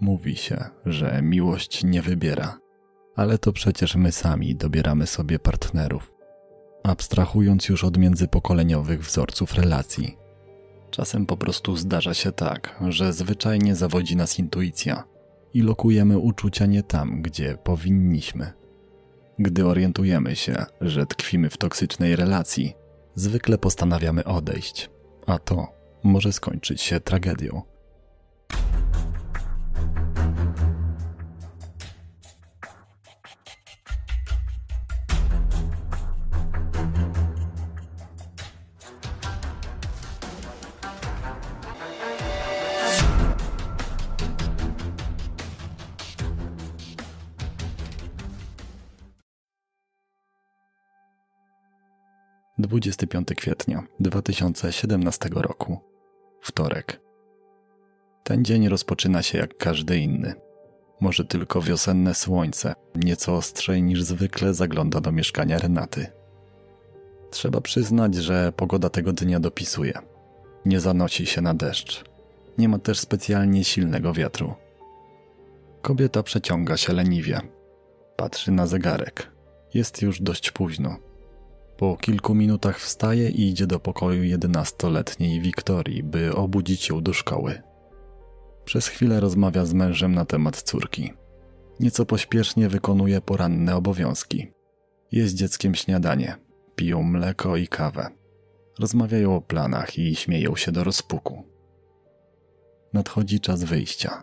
Mówi się, że miłość nie wybiera, ale to przecież my sami dobieramy sobie partnerów. Abstrahując już od międzypokoleniowych wzorców relacji, czasem po prostu zdarza się tak, że zwyczajnie zawodzi nas intuicja i lokujemy uczucia nie tam, gdzie powinniśmy. Gdy orientujemy się, że tkwimy w toksycznej relacji, zwykle postanawiamy odejść, a to może skończyć się tragedią. 25 kwietnia 2017 roku, wtorek. Ten dzień rozpoczyna się jak każdy inny. Może tylko wiosenne słońce, nieco ostrzej niż zwykle, zagląda do mieszkania Renaty. Trzeba przyznać, że pogoda tego dnia dopisuje. Nie zanosi się na deszcz. Nie ma też specjalnie silnego wiatru. Kobieta przeciąga się leniwie. Patrzy na zegarek. Jest już dość późno. Po kilku minutach wstaje i idzie do pokoju jedenastoletniej Wiktorii, by obudzić ją do szkoły. Przez chwilę rozmawia z mężem na temat córki. Nieco pośpiesznie wykonuje poranne obowiązki. Jest dzieckiem śniadanie, piją mleko i kawę. Rozmawiają o planach i śmieją się do rozpuku. Nadchodzi czas wyjścia.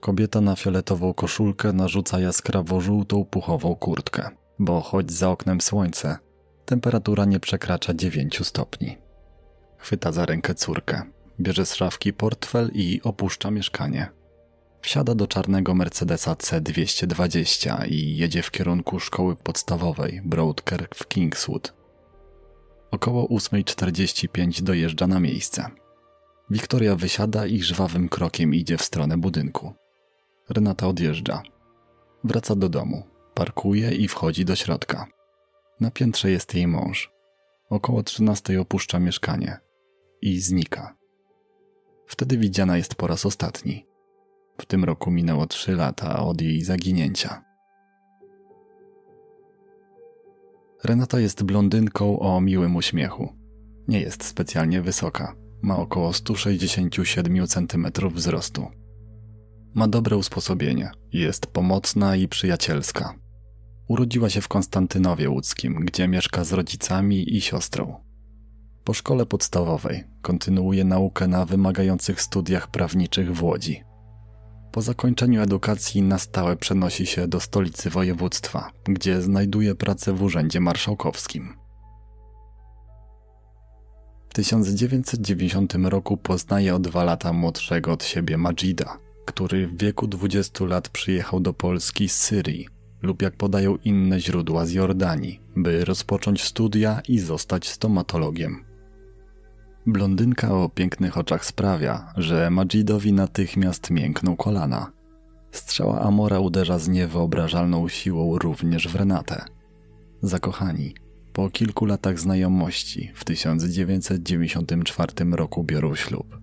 Kobieta na fioletową koszulkę narzuca jaskrawo żółtą puchową kurtkę bo choć za oknem słońce, temperatura nie przekracza 9 stopni. Chwyta za rękę córkę, bierze z szafki portfel i opuszcza mieszkanie. Wsiada do czarnego Mercedesa C220 i jedzie w kierunku szkoły podstawowej Broadkirk w Kingswood. Około 8.45 dojeżdża na miejsce. Wiktoria wysiada i żwawym krokiem idzie w stronę budynku. Renata odjeżdża. Wraca do domu parkuje i wchodzi do środka. Na piętrze jest jej mąż. Około 13 opuszcza mieszkanie i znika. Wtedy widziana jest po raz ostatni. W tym roku minęło 3 lata od jej zaginięcia. Renata jest blondynką o miłym uśmiechu. Nie jest specjalnie wysoka. Ma około 167 cm wzrostu. Ma dobre usposobienie, jest pomocna i przyjacielska. Urodziła się w Konstantynowie Łódzkim, gdzie mieszka z rodzicami i siostrą. Po szkole podstawowej kontynuuje naukę na wymagających studiach prawniczych w Łodzi. Po zakończeniu edukacji na stałe przenosi się do stolicy województwa, gdzie znajduje pracę w Urzędzie Marszałkowskim. W 1990 roku poznaje o dwa lata młodszego od siebie Majida, który w wieku 20 lat przyjechał do Polski z Syrii lub jak podają inne źródła z Jordanii, by rozpocząć studia i zostać stomatologiem. Blondynka o pięknych oczach sprawia, że Majidowi natychmiast miękną kolana. Strzała Amora uderza z niewyobrażalną siłą również w Renatę. Zakochani, po kilku latach znajomości w 1994 roku biorą ślub.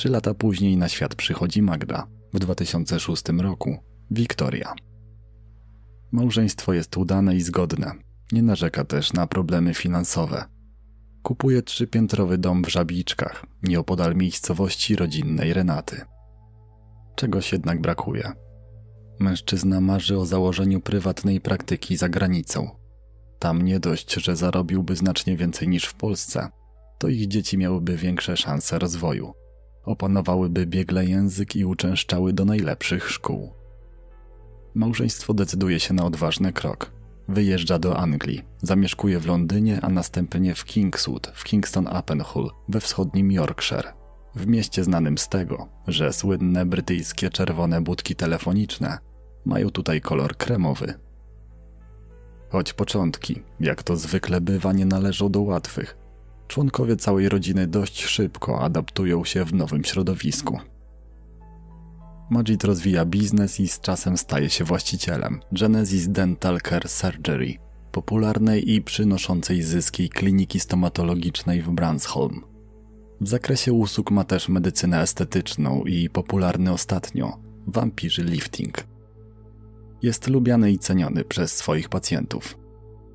Trzy lata później na świat przychodzi Magda, w 2006 roku Wiktoria. Małżeństwo jest udane i zgodne. Nie narzeka też na problemy finansowe. Kupuje trzypiętrowy dom w Żabiczkach, nieopodal miejscowości rodzinnej Renaty. Czegoś jednak brakuje. Mężczyzna marzy o założeniu prywatnej praktyki za granicą. Tam nie dość, że zarobiłby znacznie więcej niż w Polsce, to ich dzieci miałyby większe szanse rozwoju. Opanowałyby biegle język i uczęszczały do najlepszych szkół. Małżeństwo decyduje się na odważny krok. Wyjeżdża do Anglii, zamieszkuje w Londynie, a następnie w Kingswood, w Kingston upon Hull, we wschodnim Yorkshire. W mieście znanym z tego, że słynne brytyjskie czerwone budki telefoniczne mają tutaj kolor kremowy. Choć początki, jak to zwykle bywa, nie należą do łatwych, członkowie całej rodziny dość szybko adaptują się w nowym środowisku. Majid rozwija biznes i z czasem staje się właścicielem Genesis Dental Care Surgery, popularnej i przynoszącej zyski kliniki stomatologicznej w Bransholm. W zakresie usług ma też medycynę estetyczną i popularny ostatnio vampirzy lifting. Jest lubiany i ceniony przez swoich pacjentów.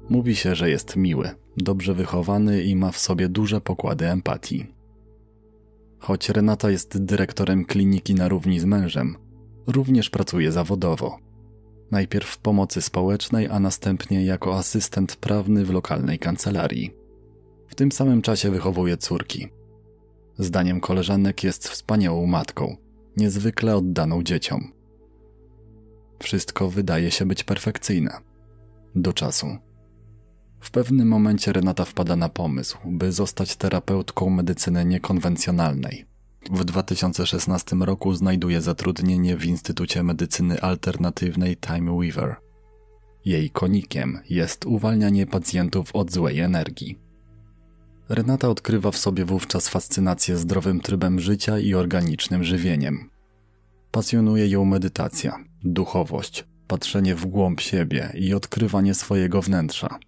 Mówi się, że jest miły, dobrze wychowany i ma w sobie duże pokłady empatii. Choć Renata jest dyrektorem kliniki na równi z mężem, również pracuje zawodowo. Najpierw w pomocy społecznej, a następnie jako asystent prawny w lokalnej kancelarii. W tym samym czasie wychowuje córki. Zdaniem koleżanek jest wspaniałą matką, niezwykle oddaną dzieciom. Wszystko wydaje się być perfekcyjne. Do czasu. W pewnym momencie Renata wpada na pomysł, by zostać terapeutką medycyny niekonwencjonalnej. W 2016 roku znajduje zatrudnienie w Instytucie Medycyny Alternatywnej Time Weaver. Jej konikiem jest uwalnianie pacjentów od złej energii. Renata odkrywa w sobie wówczas fascynację zdrowym trybem życia i organicznym żywieniem. Pasjonuje ją medytacja, duchowość, patrzenie w głąb siebie i odkrywanie swojego wnętrza.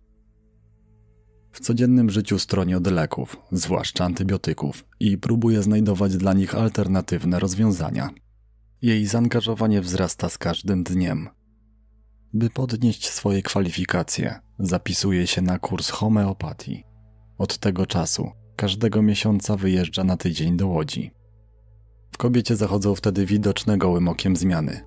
W codziennym życiu stroni od leków, zwłaszcza antybiotyków, i próbuje znajdować dla nich alternatywne rozwiązania. Jej zaangażowanie wzrasta z każdym dniem. By podnieść swoje kwalifikacje, zapisuje się na kurs homeopatii. Od tego czasu każdego miesiąca wyjeżdża na tydzień do Łodzi. W kobiecie zachodzą wtedy widoczne gołym okiem zmiany.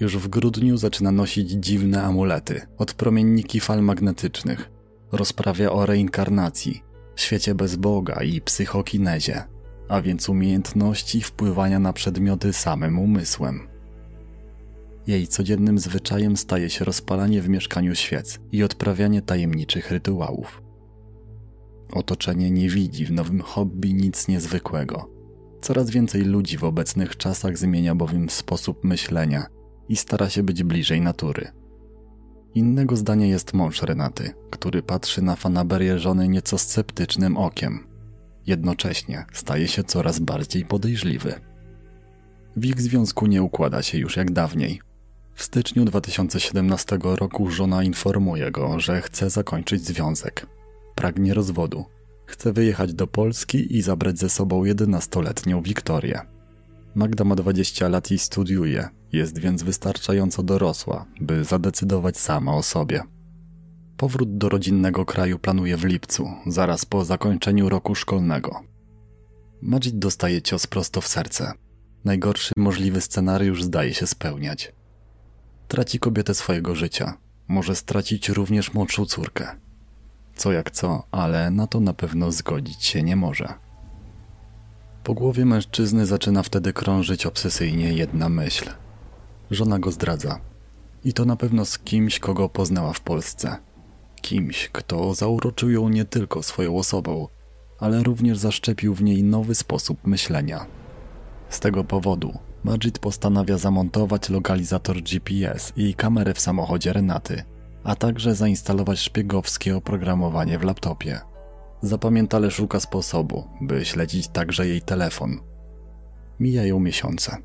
Już w grudniu zaczyna nosić dziwne amulety, odpromienniki fal magnetycznych. Rozprawia o reinkarnacji, świecie bez Boga i psychokinezie, a więc umiejętności wpływania na przedmioty samym umysłem. Jej codziennym zwyczajem staje się rozpalanie w mieszkaniu świec i odprawianie tajemniczych rytuałów. Otoczenie nie widzi w nowym hobby nic niezwykłego. Coraz więcej ludzi w obecnych czasach zmienia bowiem sposób myślenia i stara się być bliżej natury. Innego zdania jest mąż Renaty, który patrzy na fanaberię żony nieco sceptycznym okiem. Jednocześnie staje się coraz bardziej podejrzliwy. W ich związku nie układa się już jak dawniej. W styczniu 2017 roku żona informuje go, że chce zakończyć związek. Pragnie rozwodu. Chce wyjechać do Polski i zabrać ze sobą 11-letnią Wiktorię. Magda ma 20 lat i studiuje, jest więc wystarczająco dorosła, by zadecydować sama o sobie. Powrót do rodzinnego kraju planuje w lipcu, zaraz po zakończeniu roku szkolnego. Majid dostaje cios prosto w serce. Najgorszy możliwy scenariusz zdaje się spełniać. Traci kobietę swojego życia. Może stracić również młodszą córkę. Co jak co, ale na to na pewno zgodzić się nie może. Po głowie mężczyzny zaczyna wtedy krążyć obsesyjnie jedna myśl. Żona go zdradza. I to na pewno z kimś, kogo poznała w Polsce. Kimś, kto zauroczył ją nie tylko swoją osobą, ale również zaszczepił w niej nowy sposób myślenia. Z tego powodu Majid postanawia zamontować lokalizator GPS i kamerę w samochodzie Renaty, a także zainstalować szpiegowskie oprogramowanie w laptopie. Zapamiętale szuka sposobu, by śledzić także jej telefon. Mijają miesiące.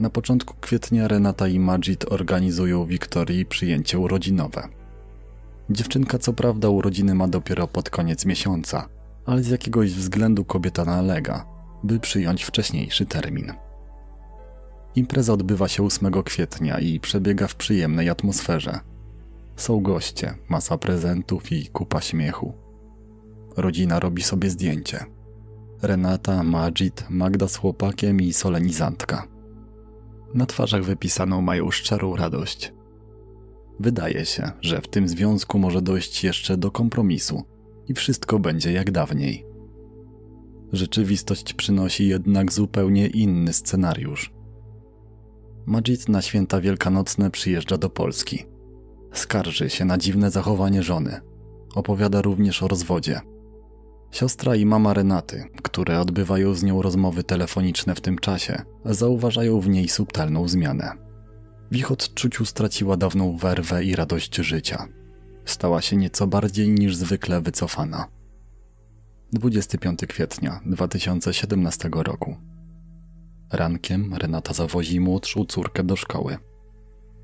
Na początku kwietnia Renata i Majid organizują Wiktorii przyjęcie urodzinowe. Dziewczynka co prawda urodziny ma dopiero pod koniec miesiąca, ale z jakiegoś względu kobieta nalega, by przyjąć wcześniejszy termin. Impreza odbywa się 8 kwietnia i przebiega w przyjemnej atmosferze. Są goście, masa prezentów i kupa śmiechu. Rodzina robi sobie zdjęcie. Renata, Majid, Magda z chłopakiem i solenizantka. Na twarzach wypisaną mają szczerą radość. Wydaje się, że w tym związku może dojść jeszcze do kompromisu i wszystko będzie jak dawniej. Rzeczywistość przynosi jednak zupełnie inny scenariusz. Majid na święta wielkanocne przyjeżdża do Polski. Skarży się na dziwne zachowanie żony. Opowiada również o rozwodzie. Siostra i mama Renaty, które odbywają z nią rozmowy telefoniczne w tym czasie, zauważają w niej subtelną zmianę. W ich odczuciu straciła dawną werwę i radość życia. Stała się nieco bardziej niż zwykle wycofana. 25 kwietnia 2017 roku. Rankiem Renata zawozi młodszą córkę do szkoły.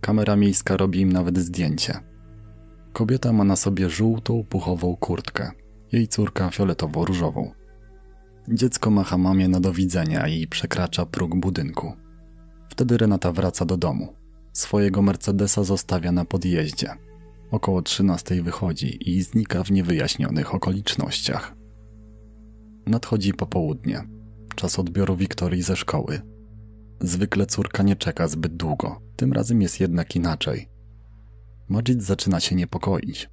Kamera miejska robi im nawet zdjęcie. Kobieta ma na sobie żółtą, puchową kurtkę, jej córka fioletowo-różową. Dziecko macha mamie na do widzenia i przekracza próg budynku. Wtedy Renata wraca do domu. Swojego Mercedesa zostawia na podjeździe. Około 13 wychodzi i znika w niewyjaśnionych okolicznościach. Nadchodzi popołudnie, czas odbioru Wiktorii ze szkoły. Zwykle córka nie czeka zbyt długo, tym razem jest jednak inaczej. Majid zaczyna się niepokoić.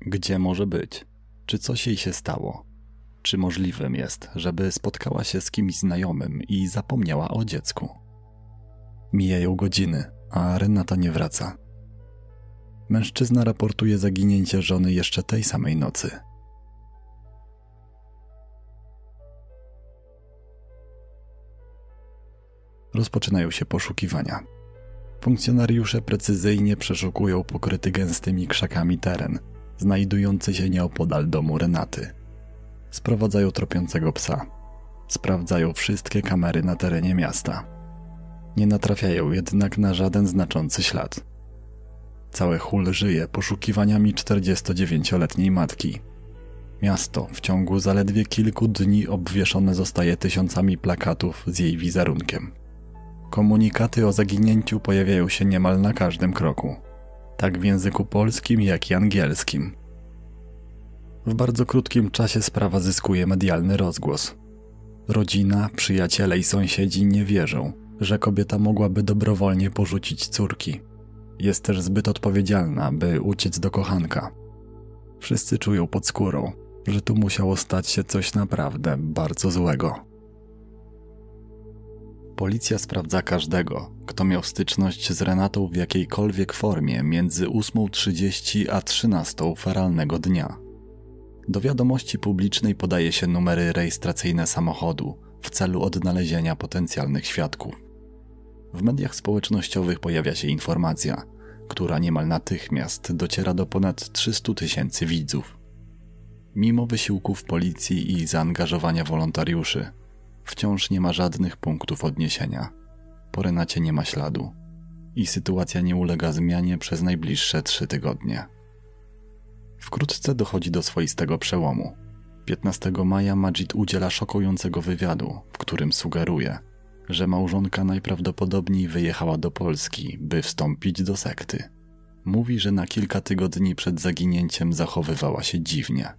Gdzie może być? Czy coś jej się stało? Czy możliwym jest, żeby spotkała się z kimś znajomym i zapomniała o dziecku? Mijają godziny, a Renata nie wraca. Mężczyzna raportuje zaginięcie żony jeszcze tej samej nocy. Rozpoczynają się poszukiwania. Funkcjonariusze precyzyjnie przeszukują pokryty gęstymi krzakami teren, znajdujący się nieopodal domu Renaty. Sprowadzają tropiącego psa. Sprawdzają wszystkie kamery na terenie miasta. Nie natrafiają jednak na żaden znaczący ślad. Całe Hul żyje poszukiwaniami 49-letniej matki. Miasto w ciągu zaledwie kilku dni obwieszone zostaje tysiącami plakatów z jej wizerunkiem. Komunikaty o zaginięciu pojawiają się niemal na każdym kroku, tak w języku polskim, jak i angielskim. W bardzo krótkim czasie sprawa zyskuje medialny rozgłos. Rodzina, przyjaciele i sąsiedzi nie wierzą, że kobieta mogłaby dobrowolnie porzucić córki. Jest też zbyt odpowiedzialna, by uciec do kochanka. Wszyscy czują pod skórą, że tu musiało stać się coś naprawdę bardzo złego. Policja sprawdza każdego, kto miał styczność z Renatą w jakiejkolwiek formie między 8.30 a 13.00 feralnego dnia. Do wiadomości publicznej podaje się numery rejestracyjne samochodu w celu odnalezienia potencjalnych świadków. W mediach społecznościowych pojawia się informacja, która niemal natychmiast dociera do ponad 300 tysięcy widzów. Mimo wysiłków policji i zaangażowania wolontariuszy, wciąż nie ma żadnych punktów odniesienia. Po Renacie nie ma śladu i sytuacja nie ulega zmianie przez najbliższe trzy tygodnie. Wkrótce dochodzi do swoistego przełomu. 15 maja Majid udziela szokującego wywiadu, w którym sugeruje, że małżonka najprawdopodobniej wyjechała do Polski, by wstąpić do sekty. Mówi, że na kilka tygodni przed zaginięciem zachowywała się dziwnie.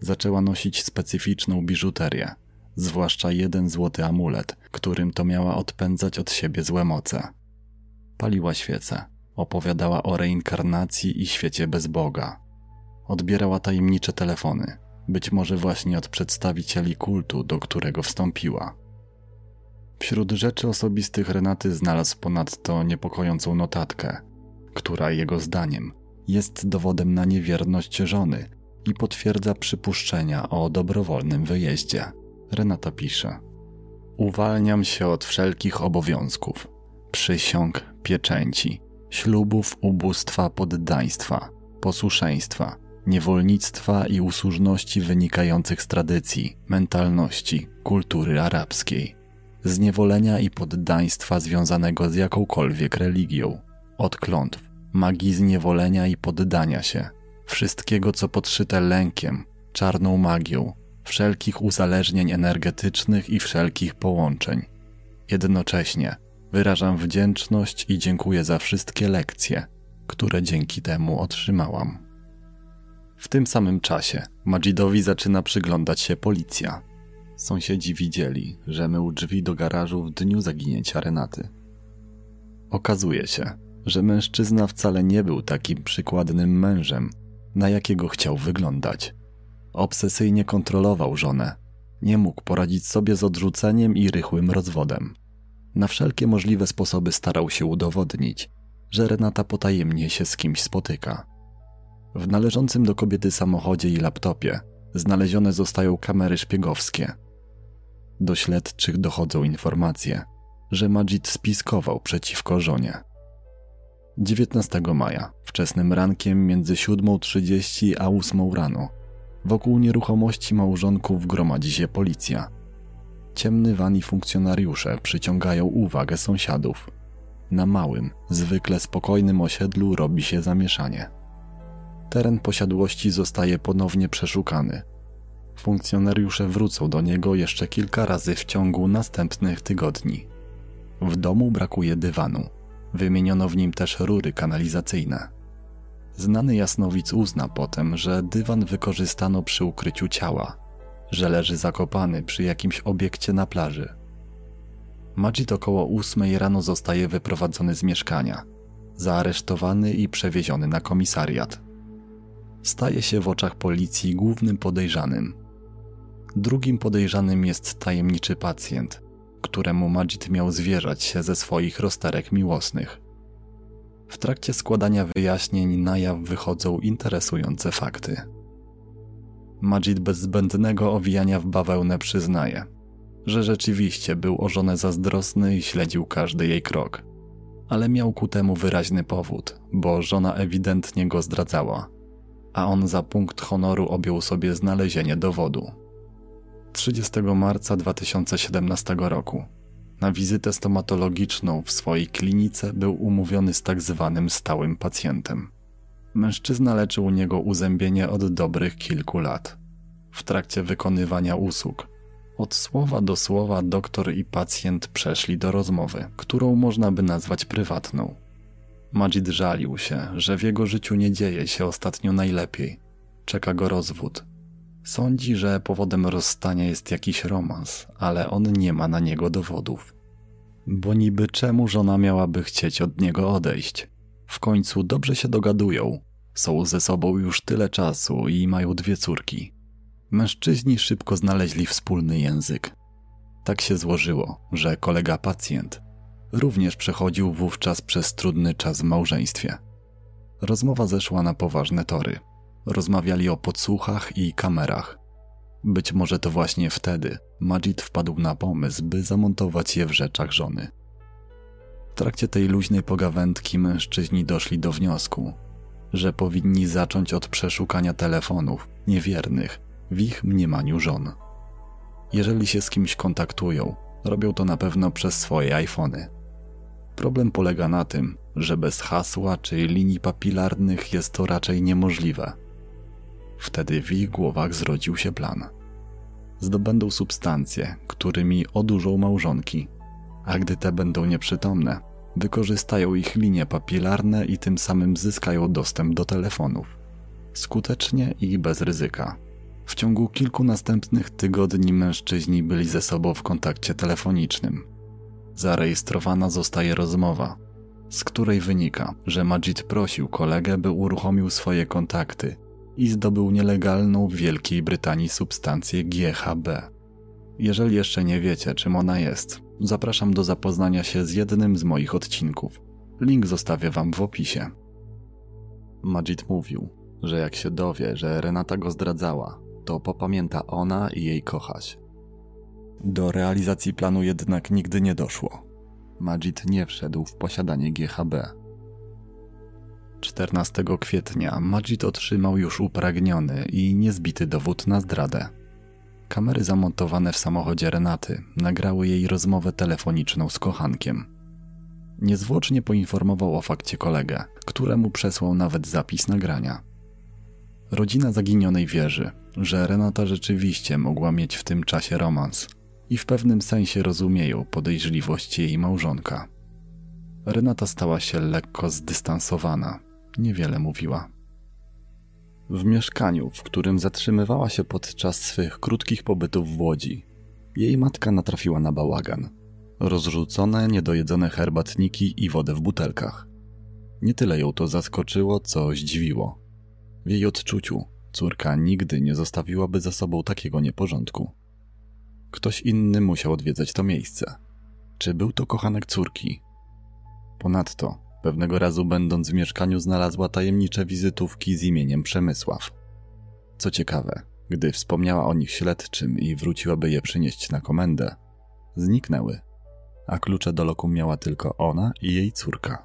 Zaczęła nosić specyficzną biżuterię, zwłaszcza jeden złoty amulet, którym to miała odpędzać od siebie złe moce. Paliła świece, opowiadała o reinkarnacji i świecie bez Boga. Odbierała tajemnicze telefony, być może właśnie od przedstawicieli kultu, do którego wstąpiła. Wśród rzeczy osobistych Renaty znalazł ponadto niepokojącą notatkę, która jego zdaniem jest dowodem na niewierność żony i potwierdza przypuszczenia o dobrowolnym wyjeździe. Renata pisze: Uwalniam się od wszelkich obowiązków, przysiąg, pieczęci, ślubów, ubóstwa, poddaństwa, posłuszeństwa, niewolnictwa i usłużności wynikających z tradycji, mentalności, kultury arabskiej, zniewolenia i poddaństwa związanego z jakąkolwiek religią, od klątw, magii zniewolenia i poddania się, wszystkiego co podszyte lękiem, czarną magią, wszelkich uzależnień energetycznych i wszelkich połączeń. Jednocześnie wyrażam wdzięczność i dziękuję za wszystkie lekcje, które dzięki temu otrzymałam. W tym samym czasie Majidowi zaczyna przyglądać się policja. Sąsiedzi widzieli, że mył drzwi do garażu w dniu zaginięcia Renaty. Okazuje się, że mężczyzna wcale nie był takim przykładnym mężem, na jakiego chciał wyglądać. Obsesyjnie kontrolował żonę. Nie mógł poradzić sobie z odrzuceniem i rychłym rozwodem. Na wszelkie możliwe sposoby starał się udowodnić, że Renata potajemnie się z kimś spotyka. W należącym do kobiety samochodzie i laptopie znalezione zostają kamery szpiegowskie. Do śledczych dochodzą informacje, że Majid spiskował przeciwko żonie. 19 maja, wczesnym rankiem między 7.30 a 8 rano, wokół nieruchomości małżonków gromadzi się policja. Ciemny van i funkcjonariusze przyciągają uwagę sąsiadów. Na małym, zwykle spokojnym osiedlu robi się zamieszanie. Teren posiadłości zostaje ponownie przeszukany. Funkcjonariusze wrócą do niego jeszcze kilka razy w ciągu następnych tygodni. W domu brakuje dywanu. Wymieniono w nim też rury kanalizacyjne. Znany jasnowic uzna potem, że dywan wykorzystano przy ukryciu ciała, że leży zakopany przy jakimś obiekcie na plaży. Majid około ósmej rano zostaje wyprowadzony z mieszkania, zaaresztowany i przewieziony na komisariat. Staje się w oczach policji głównym podejrzanym. Drugim podejrzanym jest tajemniczy pacjent, któremu Majid miał zwierzać się ze swoich rozterek miłosnych. W trakcie składania wyjaśnień na jaw wychodzą interesujące fakty. Majid bez zbędnego owijania w bawełnę przyznaje, że rzeczywiście był o żonę zazdrosny i śledził każdy jej krok. Ale miał ku temu wyraźny powód, bo żona ewidentnie go zdradzała, a on za punkt honoru objął sobie znalezienie dowodu. 30 marca 2017 roku na wizytę stomatologiczną w swojej klinice był umówiony z tak zwanym stałym pacjentem. Mężczyzna leczył u niego uzębienie od dobrych kilku lat. W trakcie wykonywania usług, od słowa do słowa doktor i pacjent przeszli do rozmowy, którą można by nazwać prywatną. Majid żalił się, że w jego życiu nie dzieje się ostatnio najlepiej. Czeka go rozwód. Sądzi, że powodem rozstania jest jakiś romans, ale on nie ma na niego dowodów. Bo niby czemu żona miałaby chcieć od niego odejść? W końcu dobrze się dogadują, są ze sobą już tyle czasu i mają dwie córki. Mężczyźni szybko znaleźli wspólny język. Tak się złożyło, że kolega pacjent również przechodził wówczas przez trudny czas w małżeństwie. Rozmowa zeszła na poważne tory. Rozmawiali o podsłuchach i kamerach. Być może to właśnie wtedy Majid wpadł na pomysł, by zamontować je w rzeczach żony. W trakcie tej luźnej pogawędki mężczyźni doszli do wniosku, że powinni zacząć od przeszukania telefonów niewiernych w ich mniemaniu żon. Jeżeli się z kimś kontaktują, robią to na pewno przez swoje iPhony. Problem polega na tym, że bez hasła czy linii papilarnych jest to raczej niemożliwe. Wtedy w ich głowach zrodził się plan. Zdobędą substancje, którymi odurzą małżonki, a gdy te będą nieprzytomne, wykorzystają ich linie papilarne i tym samym zyskają dostęp do telefonów. Skutecznie i bez ryzyka. W ciągu kilku następnych tygodni mężczyźni byli ze sobą w kontakcie telefonicznym. Zarejestrowana zostaje rozmowa, z której wynika, że Majid prosił kolegę, by uruchomił swoje kontakty i zdobył nielegalną w Wielkiej Brytanii substancję GHB. Jeżeli jeszcze nie wiecie, czym ona jest, zapraszam do zapoznania się z jednym z moich odcinków. Link zostawię wam w opisie. Majid mówił, że jak się dowie, że Renata go zdradzała, to popamięta ona i jej kochać. Do realizacji planu jednak nigdy nie doszło. Majid nie wszedł w posiadanie GHB. 14 kwietnia Majid otrzymał już upragniony i niezbity dowód na zdradę. Kamery zamontowane w samochodzie Renaty nagrały jej rozmowę telefoniczną z kochankiem. Niezwłocznie poinformował o fakcie kolegę, któremu przesłał nawet zapis nagrania. Rodzina zaginionej wierzy, że Renata rzeczywiście mogła mieć w tym czasie romans i w pewnym sensie rozumieją podejrzliwość jej małżonka. Renata stała się lekko zdystansowana, niewiele mówiła. W mieszkaniu, w którym zatrzymywała się podczas swych krótkich pobytów w Łodzi, jej matka natrafiła na bałagan. Rozrzucone, niedojedzone herbatniki i wodę w butelkach. Nie tyle ją to zaskoczyło, co zdziwiło. W jej odczuciu córka nigdy nie zostawiłaby za sobą takiego nieporządku. Ktoś inny musiał odwiedzać to miejsce. Czy był to kochanek córki? Ponadto, pewnego razu będąc w mieszkaniu, znalazła tajemnicze wizytówki z imieniem Przemysław. Co ciekawe, gdy wspomniała o nich śledczym i wróciłaby je przynieść na komendę, zniknęły, a klucze do lokum miała tylko ona i jej córka.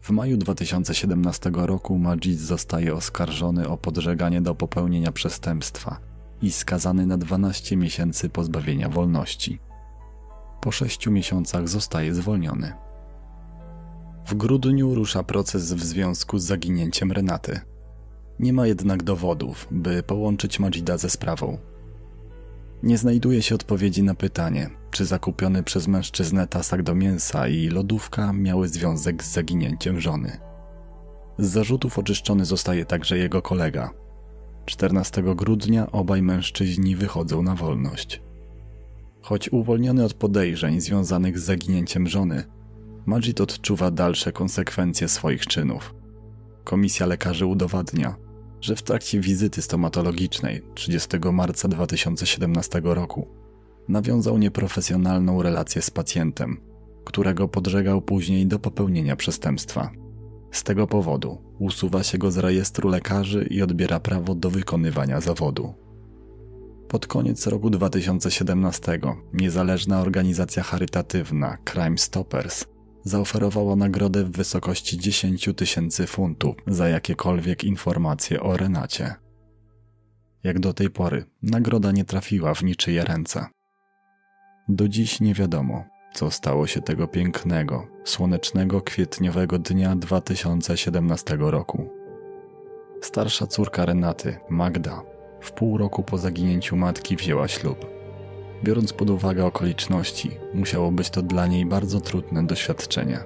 W maju 2017 roku Majid zostaje oskarżony o podżeganie do popełnienia przestępstwa i skazany na 12 miesięcy pozbawienia wolności. Po sześciu miesiącach zostaje zwolniony. W grudniu rusza proces w związku z zaginięciem Renaty. Nie ma jednak dowodów, by połączyć Majida ze sprawą. Nie znajduje się odpowiedzi na pytanie, czy zakupiony przez mężczyznę tasak do mięsa i lodówka miały związek z zaginięciem żony. Z zarzutów oczyszczony zostaje także jego kolega. 14 grudnia obaj mężczyźni wychodzą na wolność. Choć uwolniony od podejrzeń związanych z zaginięciem żony, Majid odczuwa dalsze konsekwencje swoich czynów. Komisja lekarzy udowadnia, że w trakcie wizyty stomatologicznej 30 marca 2017 roku nawiązał nieprofesjonalną relację z pacjentem, którego podżegał później do popełnienia przestępstwa. Z tego powodu usuwa się go z rejestru lekarzy i odbiera prawo do wykonywania zawodu. Pod koniec roku 2017 niezależna organizacja charytatywna Crime Stoppers zaoferowała nagrodę w wysokości 10 tysięcy funtów za jakiekolwiek informacje o Renacie. Jak do tej pory, nagroda nie trafiła w niczyje ręce. Do dziś nie wiadomo, co stało się tego pięknego, słonecznego kwietniowego dnia 2017 roku. Starsza córka Renaty, Magda, w pół roku po zaginięciu matki wzięła ślub. Biorąc pod uwagę okoliczności, musiało być to dla niej bardzo trudne doświadczenie.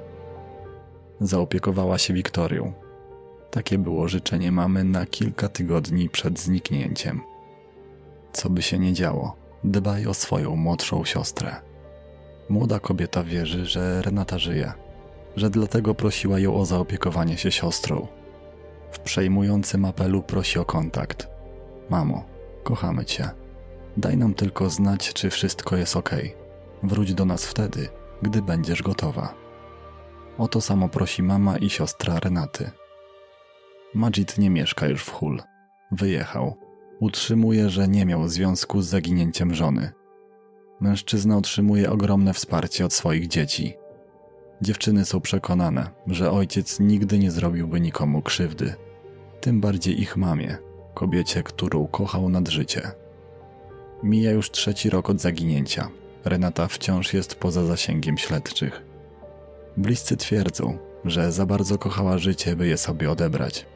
Zaopiekowała się Wiktorią. Takie było życzenie mamy na kilka tygodni przed zniknięciem. Co by się nie działo, dbaj o swoją młodszą siostrę. Młoda kobieta wierzy, że Renata żyje, że dlatego prosiła ją o zaopiekowanie się siostrą. W przejmującym apelu prosi o kontakt. Mamo, kochamy cię. Daj nam tylko znać, czy wszystko jest ok. Wróć do nas wtedy, gdy będziesz gotowa. O to samo prosi mama i siostra Renaty. Majid nie mieszka już w Hul. Wyjechał. Utrzymuje, że nie miał związku z zaginięciem żony. Mężczyzna otrzymuje ogromne wsparcie od swoich dzieci. Dziewczyny są przekonane, że ojciec nigdy nie zrobiłby nikomu krzywdy, tym bardziej ich mamie, kobiecie, którą kochał nad życie. Mija już trzeci rok od zaginięcia. Renata wciąż jest poza zasięgiem śledczych. Bliscy twierdzą, że za bardzo kochała życie, by je sobie odebrać.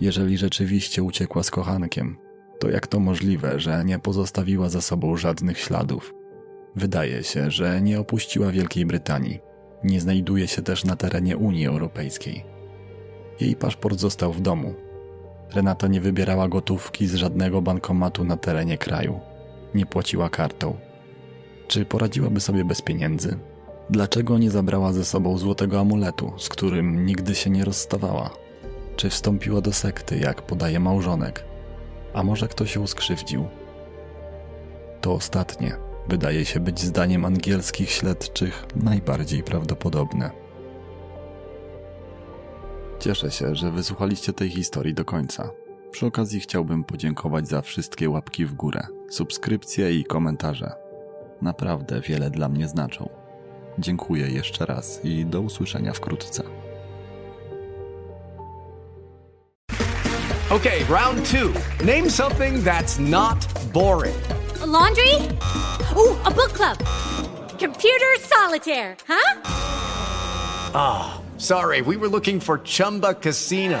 Jeżeli rzeczywiście uciekła z kochankiem, to jak to możliwe, że nie pozostawiła za sobą żadnych śladów? Wydaje się, że nie opuściła Wielkiej Brytanii. Nie znajduje się też na terenie Unii Europejskiej. Jej paszport został w domu. Renata nie wybierała gotówki z żadnego bankomatu na terenie kraju. Nie płaciła kartą. Czy poradziłaby sobie bez pieniędzy? Dlaczego nie zabrała ze sobą złotego amuletu, z którym nigdy się nie rozstawała? Czy wstąpiła do sekty, jak podaje małżonek? A może ktoś ją skrzywdził? To ostatnie wydaje się być zdaniem angielskich śledczych najbardziej prawdopodobne. Cieszę się, że wysłuchaliście tej historii do końca. Przy okazji chciałbym podziękować za wszystkie łapki w górę, subskrypcje i komentarze. Naprawdę wiele dla mnie znaczą. Dziękuję jeszcze raz i do usłyszenia wkrótce. Okay, round two. Name something that's not boring. A laundry? Ooh, a book club. Computer solitaire, huh? Sorry, we were looking for Chumba Casino.